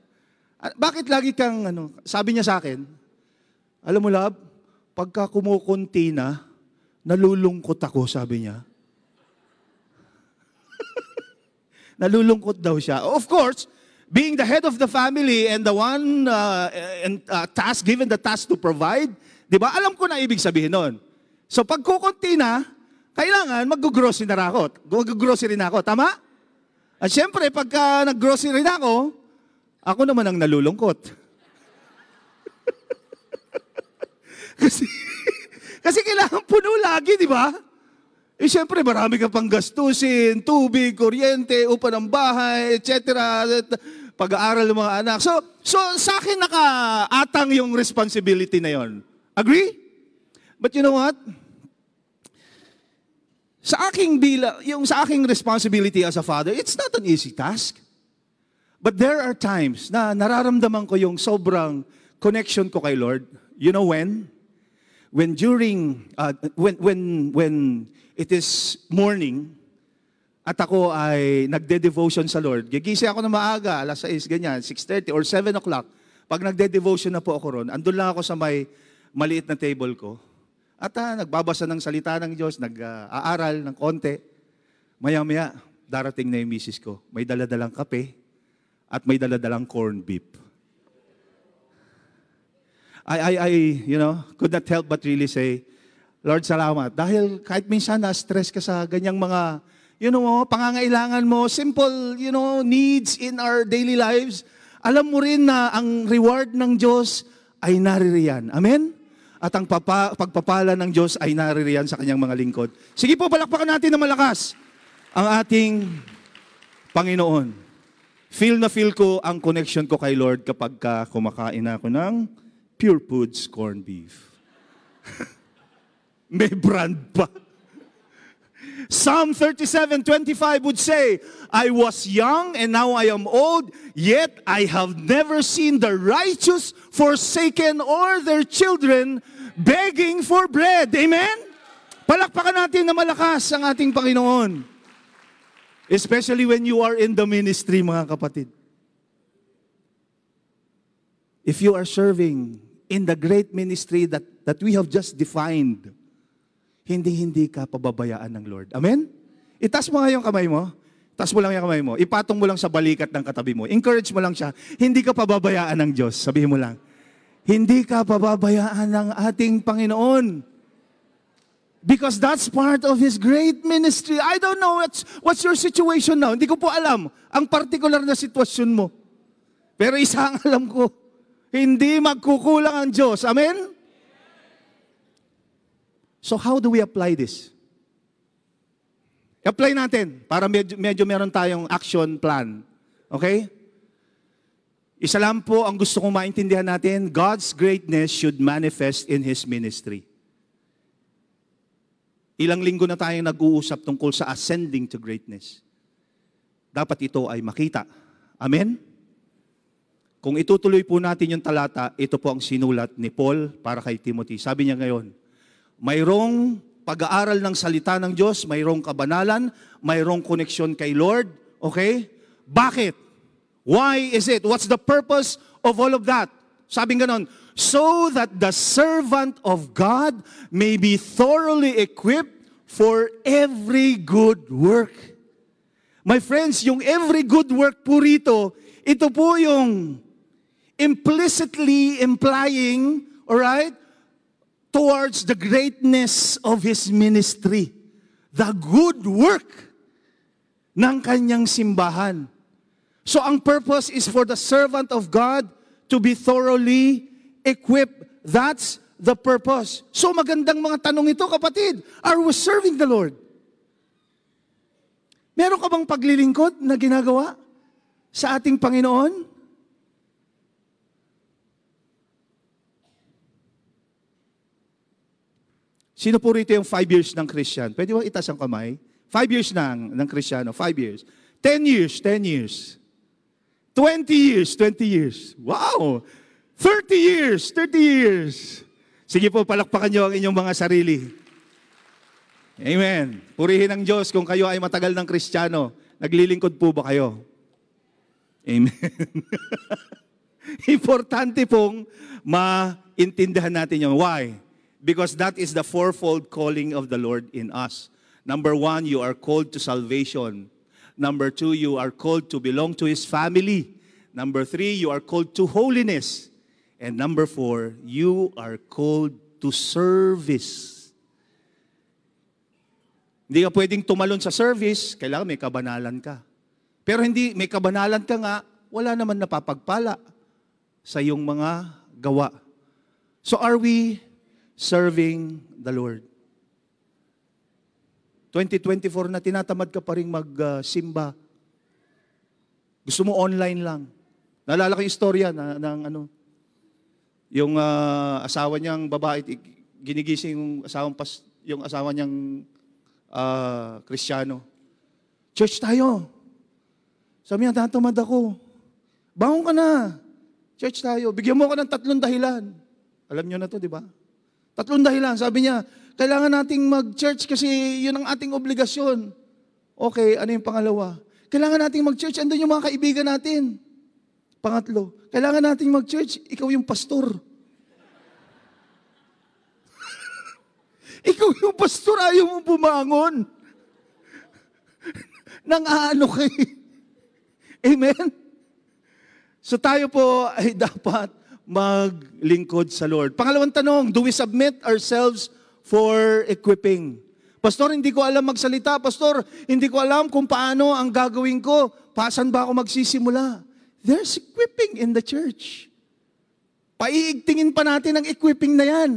Speaker 1: Ah, Bakit lagi kang, ano, sabi niya sa akin, alam mo, love, pagka kumukunti na, nalulungkot ako, sabi niya. Nalulungkot daw siya. Of course, being the head of the family and the one uh, and, uh, task, given the task to provide, di ba, alam ko na ibig sabihin nun. So pag kukunti na, kailangan mag-grocery na ako. Mag-grocery na ako. Tama? At syempre, pagka nag-grocery na ako, ako naman ang nalulungkot. kasi, kasi kailangan puno lagi, di ba? Eh, syempre, marami ka pang gastusin, tubig, kuryente, upa ng bahay, etc. Pag-aaral ng mga anak. So, so sa akin nakaatang yung responsibility na yon. Agree? But you know what? Sa aking bila, yung sa aking responsibility as a father, it's not an easy task. But there are times na nararamdaman ko yung sobrang connection ko kay Lord. You know when? When during, uh, when, when, when it is morning, at ako ay nagde-devotion sa Lord, gigising ako na maaga, alas 6, ganyan, 6.30 or 7 o'clock. Pag nagde-devotion na po ako ron, andun lang ako sa may maliit na table ko. At ah, nagbabasa ng salita ng Diyos, nag-aaral ng konti. Maya-maya, darating na yung misis ko. May daladalang kape at may daladalang corned beef. I, I, I, you know, could not help but really say, Lord, salamat. Dahil kahit minsan na-stress ka sa ganyang mga, you know, pangangailangan mo, simple, you know, needs in our daily lives, alam mo rin na ang reward ng Diyos ay naririyan. Amen? At ang papa, pagpapala ng Diyos ay naririyan sa kanyang mga lingkod. Sige po, palakpakan natin na malakas ang ating Panginoon. Feel na feel ko ang connection ko kay Lord kapag ka kumakain ako ng Pure Foods corned beef. May brand pa. Psalm 37:25 would say, I was young and now I am old, yet I have never seen the righteous forsaken or their children begging for bread. Amen? Palakpakan natin na malakas ang ating Panginoon. Especially when you are in the ministry, mga kapatid. If you are serving in the great ministry that, that we have just defined, hindi-hindi ka pababayaan ng Lord. Amen? Itas mo nga yung kamay mo. Tas mo lang yung kamay mo. Ipatong mo lang sa balikat ng katabi mo. Encourage mo lang siya. Hindi ka pababayaan ng Diyos. Sabihin mo lang. Hindi ka pababayaan ng ating Panginoon. Because that's part of His great ministry. I don't know what's, what's your situation now. Hindi ko po alam ang particular na sitwasyon mo. Pero isa ang alam ko, hindi magkukulang ang Diyos. Amen? So how do we apply this? Apply natin para medyo, medyo meron tayong action plan. Okay? Isa lang po ang gusto kong maintindihan natin, God's greatness should manifest in His ministry. Ilang linggo na tayong nag-uusap tungkol sa ascending to greatness. Dapat ito ay makita. Amen? Kung itutuloy po natin yung talata, ito po ang sinulat ni Paul para kay Timothy. Sabi niya ngayon, mayroong pag-aaral ng salita ng Diyos, mayroong kabanalan, mayroong koneksyon kay Lord. Okay? Bakit? Why is it? What's the purpose of all of that? Sabi ganon, so that the servant of God may be thoroughly equipped for every good work. My friends, yung every good work po rito, ito po yung implicitly implying, alright, towards the greatness of His ministry. The good work. ng kanyang simbahan. So ang purpose is for the servant of God to be thoroughly equipped. That's the purpose. So magandang mga tanong ito kapatid. Are we serving the Lord? Meron ka bang paglilingkod na ginagawa sa ating Panginoon? Sino po rito yung five years ng Christian? Pwede ba itas ang kamay? Five years na ng Kristiyano, five years. Ten years, ten years. Twenty years, twenty years. Wow! Thirty years, thirty years. Sige po, palakpakan niyo ang inyong mga sarili. Amen. Purihin ang Diyos kung kayo ay matagal ng Kristiyano. Naglilingkod po ba kayo? Amen. Importante pong maintindihan natin yun. Why? Because that is the fourfold calling of the Lord in us. Number one, you are called to salvation. Number two, you are called to belong to His family. Number three, you are called to holiness. And number four, you are called to service. Hindi ka pwedeng tumalon sa service, kailangan may kabanalan ka. Pero hindi, may kabanalan ka nga, wala naman napapagpala sa iyong mga gawa. So are we serving the Lord? 2024 na tinatamad ka pa rin magsimba. Gusto mo online lang. Naalala ko istorya na, ng ano, yung uh, asawa niyang babae, ginigising yung asawang pas, yung asawa niyang uh, kristyano. Church tayo. Sabi niya, tatamad ako. Bangon ka na. Church tayo. Bigyan mo ako ng tatlong dahilan. Alam niyo na to, di ba? Tatlong dahilan. Sabi niya, kailangan nating mag-church kasi yun ang ating obligasyon. Okay, ano yung pangalawa? Kailangan nating mag-church, andun yung mga kaibigan natin. Pangatlo, kailangan nating mag-church, ikaw yung pastor. ikaw yung pastor, ayaw mo bumangon. Nang aano kay. Amen? So tayo po ay dapat maglingkod sa Lord. Pangalawang tanong, do we submit ourselves for equipping. Pastor, hindi ko alam magsalita. Pastor, hindi ko alam kung paano ang gagawin ko. Pasan ba ako magsisimula? There's equipping in the church. Paiigtingin pa natin ang equipping na yan.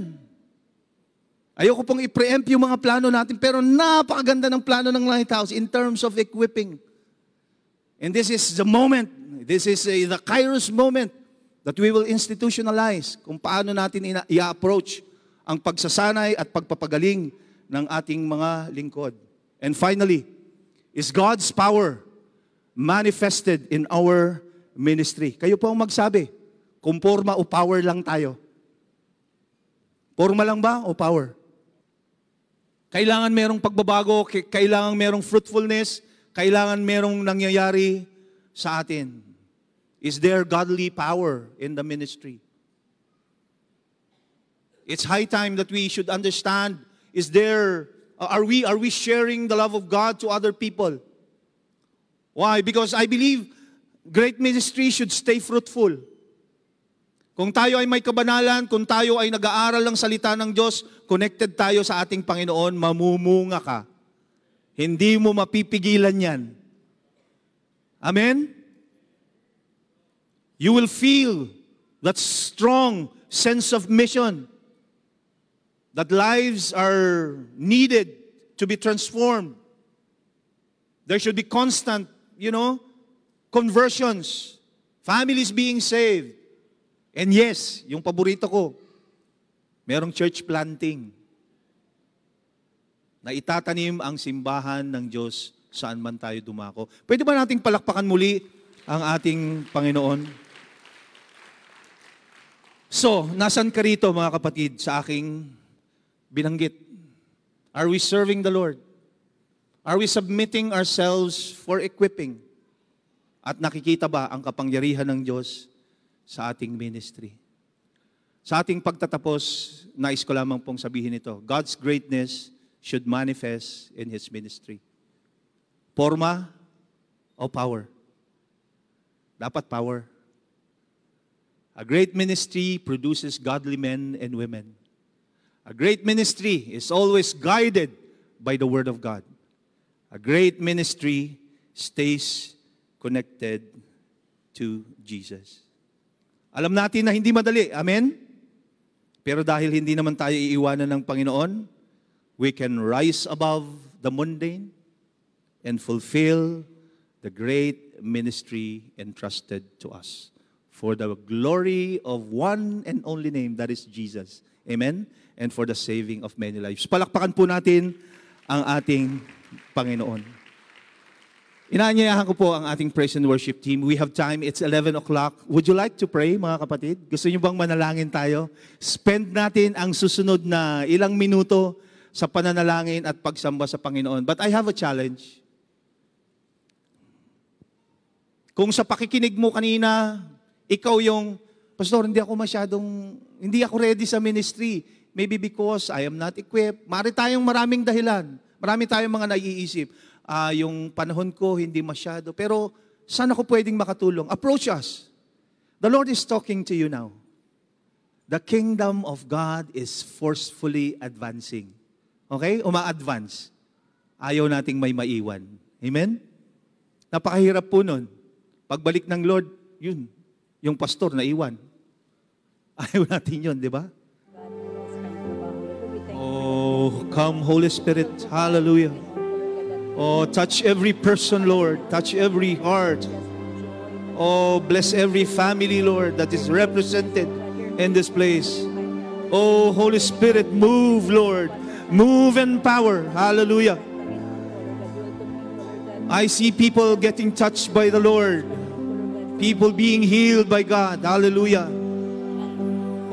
Speaker 1: Ayoko pong i-preempt yung mga plano natin, pero napakaganda ng plano ng Lighthouse in terms of equipping. And this is the moment, this is uh, the Kairos moment that we will institutionalize kung paano natin i-approach ang pagsasanay at pagpapagaling ng ating mga lingkod. And finally, is God's power manifested in our ministry. Kayo po ang magsabi, kung forma o power lang tayo. Forma lang ba o power? Kailangan merong pagbabago, kailangan merong fruitfulness, kailangan merong nangyayari sa atin. Is there godly power in the ministry? It's high time that we should understand is there are we are we sharing the love of God to other people? Why? Because I believe great ministry should stay fruitful. Kung tayo ay may kabanalan, kung tayo ay nag-aaral ng salita ng Diyos, connected tayo sa ating Panginoon, mamumunga ka. Hindi mo mapipigilan yan. Amen? You will feel that strong sense of mission that lives are needed to be transformed. There should be constant, you know, conversions, families being saved. And yes, yung paborito ko, merong church planting na itatanim ang simbahan ng Diyos saan man tayo dumako. Pwede ba nating palakpakan muli ang ating Panginoon? So, nasan ka rito mga kapatid sa aking binanggit. Are we serving the Lord? Are we submitting ourselves for equipping? At nakikita ba ang kapangyarihan ng Diyos sa ating ministry? Sa ating pagtatapos, nais ko lamang pong sabihin ito. God's greatness should manifest in His ministry. Forma o power? Dapat power. A great ministry produces godly men and women. A great ministry is always guided by the Word of God. A great ministry stays connected to Jesus. Alam natin na hindi madali. Amen? Pero dahil hindi naman tayo iiwanan ng Panginoon, we can rise above the mundane and fulfill the great ministry entrusted to us for the glory of one and only name, that is Jesus. Amen? And for the saving of many lives. Palakpakan po natin ang ating Panginoon. Inaanyayahan ko po ang ating praise and worship team. We have time. It's 11 o'clock. Would you like to pray, mga kapatid? Gusto niyo bang manalangin tayo? Spend natin ang susunod na ilang minuto sa pananalangin at pagsamba sa Panginoon. But I have a challenge. Kung sa pakikinig mo kanina, ikaw yung, Pastor, hindi ako masyadong, hindi ako ready sa ministry. Maybe because I am not equipped. Mari tayong maraming dahilan. Marami tayong mga naiisip. Ah, yung panahon ko hindi masyado. Pero saan ako pwedeng makatulong? Approach us. The Lord is talking to you now. The kingdom of God is forcefully advancing. Okay? Uma-advance. Ayaw nating may maiwan. Amen? Napakahirap po nun. Pagbalik ng Lord, yun, yung pastor na iwan. Ayaw natin yun, di ba? Oh, come Holy Spirit. Hallelujah. Oh, touch every person, Lord. Touch every heart. Oh, bless every family, Lord, that is represented in this place. Oh, Holy Spirit, move, Lord. Move in power. Hallelujah. I see people getting touched by the Lord. People being healed by God. Hallelujah.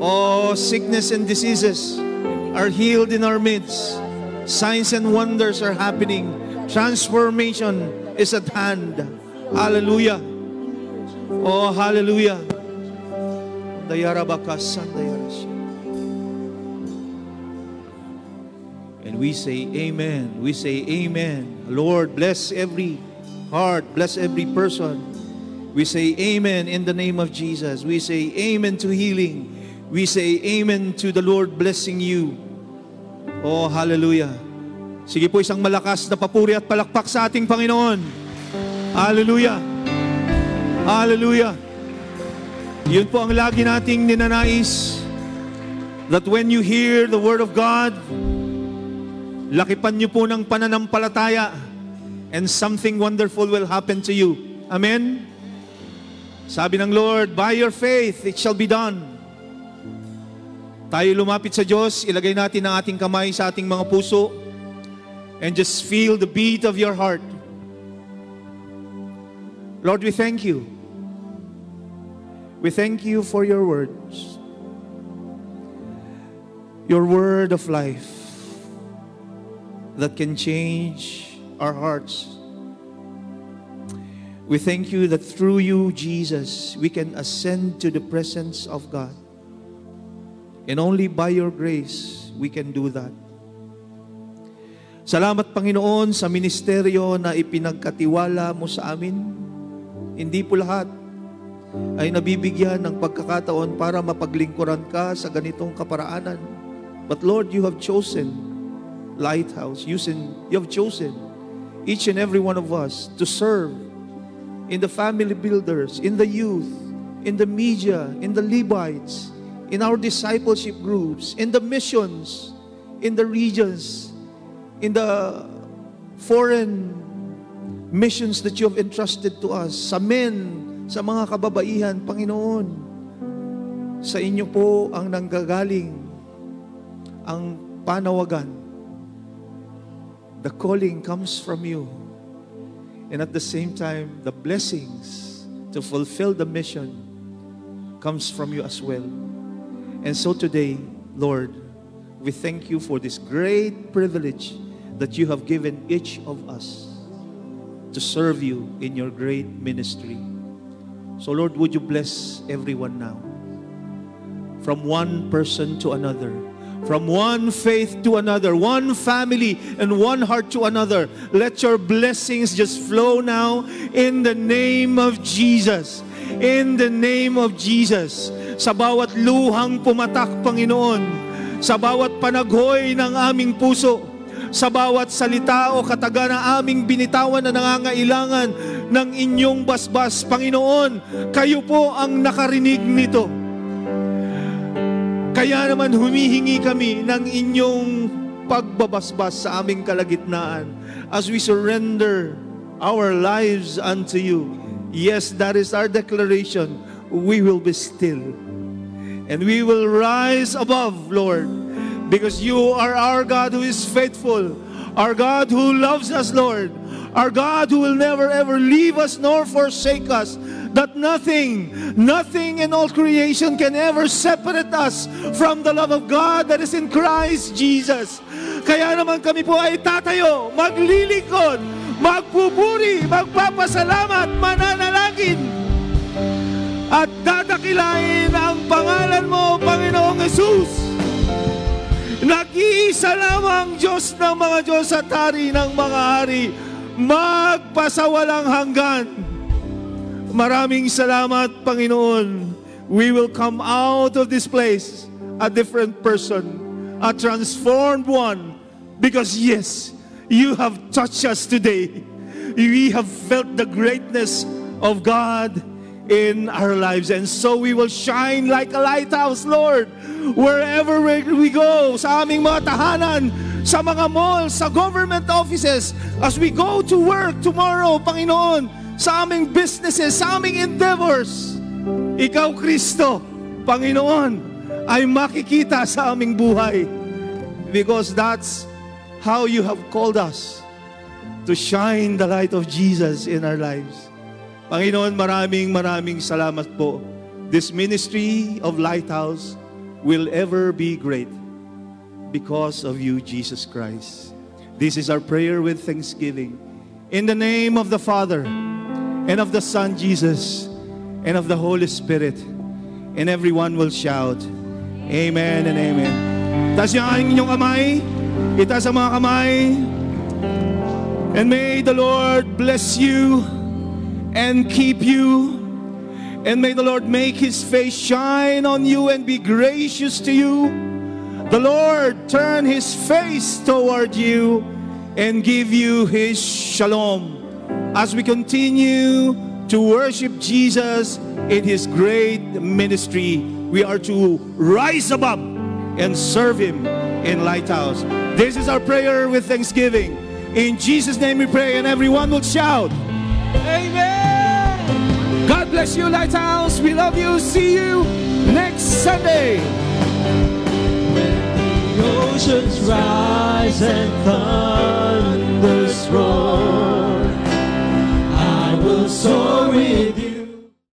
Speaker 1: Oh, sickness and diseases are healed in our midst. Signs and wonders are happening. Transformation is at hand. Hallelujah. Oh, hallelujah. And we say amen. We say amen. Lord, bless every heart, bless every person. We say amen in the name of Jesus. We say amen to healing. We say amen to the Lord blessing you. Oh, hallelujah. Sige po, isang malakas na papuri at palakpak sa ating Panginoon. Hallelujah. Hallelujah. Yun po ang lagi nating ninanais. That when you hear the Word of God, lakipan niyo po ng pananampalataya and something wonderful will happen to you. Amen? Sabi ng Lord, by your faith, it shall be done. Tayo lumapit sa Diyos, ilagay natin ang ating kamay sa ating mga puso, and just feel the beat of your heart. Lord, we thank you. We thank you for your words. Your word of life that can change our hearts. We thank you that through you, Jesus, we can ascend to the presence of God. And only by your grace, we can do that. Salamat Panginoon sa ministeryo na ipinagkatiwala mo sa amin. Hindi po lahat ay nabibigyan ng pagkakataon para mapaglingkuran ka sa ganitong kaparaanan. But Lord, you have chosen Lighthouse. You, have chosen each and every one of us to serve in the family builders, in the youth, in the media, in the Levites, in our discipleship groups, in the missions, in the regions, in the foreign missions that you have entrusted to us, sa men, sa mga kababaihan, Panginoon, sa inyo po ang nanggagaling ang panawagan. The calling comes from you. And at the same time, the blessings to fulfill the mission comes from you as well. And so today, Lord, we thank you for this great privilege that you have given each of us to serve you in your great ministry. So, Lord, would you bless everyone now? From one person to another, from one faith to another, one family and one heart to another. Let your blessings just flow now in the name of Jesus. In the name of Jesus. Sa bawat luhang pumatak, Panginoon, sa bawat panaghoy ng aming puso, sa bawat salita o kataga na aming binitawan na nangangailangan ng inyong basbas. Panginoon, kayo po ang nakarinig nito. Kaya naman humihingi kami ng inyong pagbabasbas sa aming kalagitnaan as we surrender our lives unto you. Yes, that is our declaration. We will be still. And we will rise above, Lord, because you are our God who is faithful, our God who loves us, Lord, our God who will never ever leave us nor forsake us, that nothing, nothing in all creation can ever separate us from the love of God that is in Christ Jesus. Kaya naman kami po ay tatayo, maglilingkod, magpupuri, magpapasalamat, mananalangin, at dadakilain ang pangalan mo, Panginoong Jesus. Nag-iisa lamang Diyos ng mga Diyos at Hari ng mga Hari, magpasawalang hanggan. Maraming salamat, Panginoon. We will come out of this place a different person, a transformed one. Because yes, you have touched us today. We have felt the greatness of God in our lives. And so we will shine like a lighthouse, Lord, wherever we go, sa aming mga tahanan, sa mga malls, sa government offices, as we go to work tomorrow, Panginoon, sa aming businesses, sa aming endeavors. Ikaw, Kristo, Panginoon, ay makikita sa aming buhay. Because that's how you have called us to shine the light of Jesus in our lives. Panginoon, maraming maraming salamat po. This ministry of Lighthouse will ever be great because of you, Jesus Christ. This is our prayer with thanksgiving. In the name of the Father, and of the Son Jesus, and of the Holy Spirit. And everyone will shout, Amen and Amen. Taas ang inyong kamay. Itaas ang mga kamay. And may the Lord bless you and keep you. And may the Lord make his face shine on you and be gracious to you. The Lord turn his face toward you and give you his shalom as we continue to worship Jesus in his great ministry. We are to rise above and serve him in Lighthouse. This is our prayer with thanksgiving. In Jesus' name we pray, and everyone will shout, Amen. God bless you, Lighthouse. We love you. See you next Sunday.
Speaker 3: The oceans rise and thunders roar will soar with you.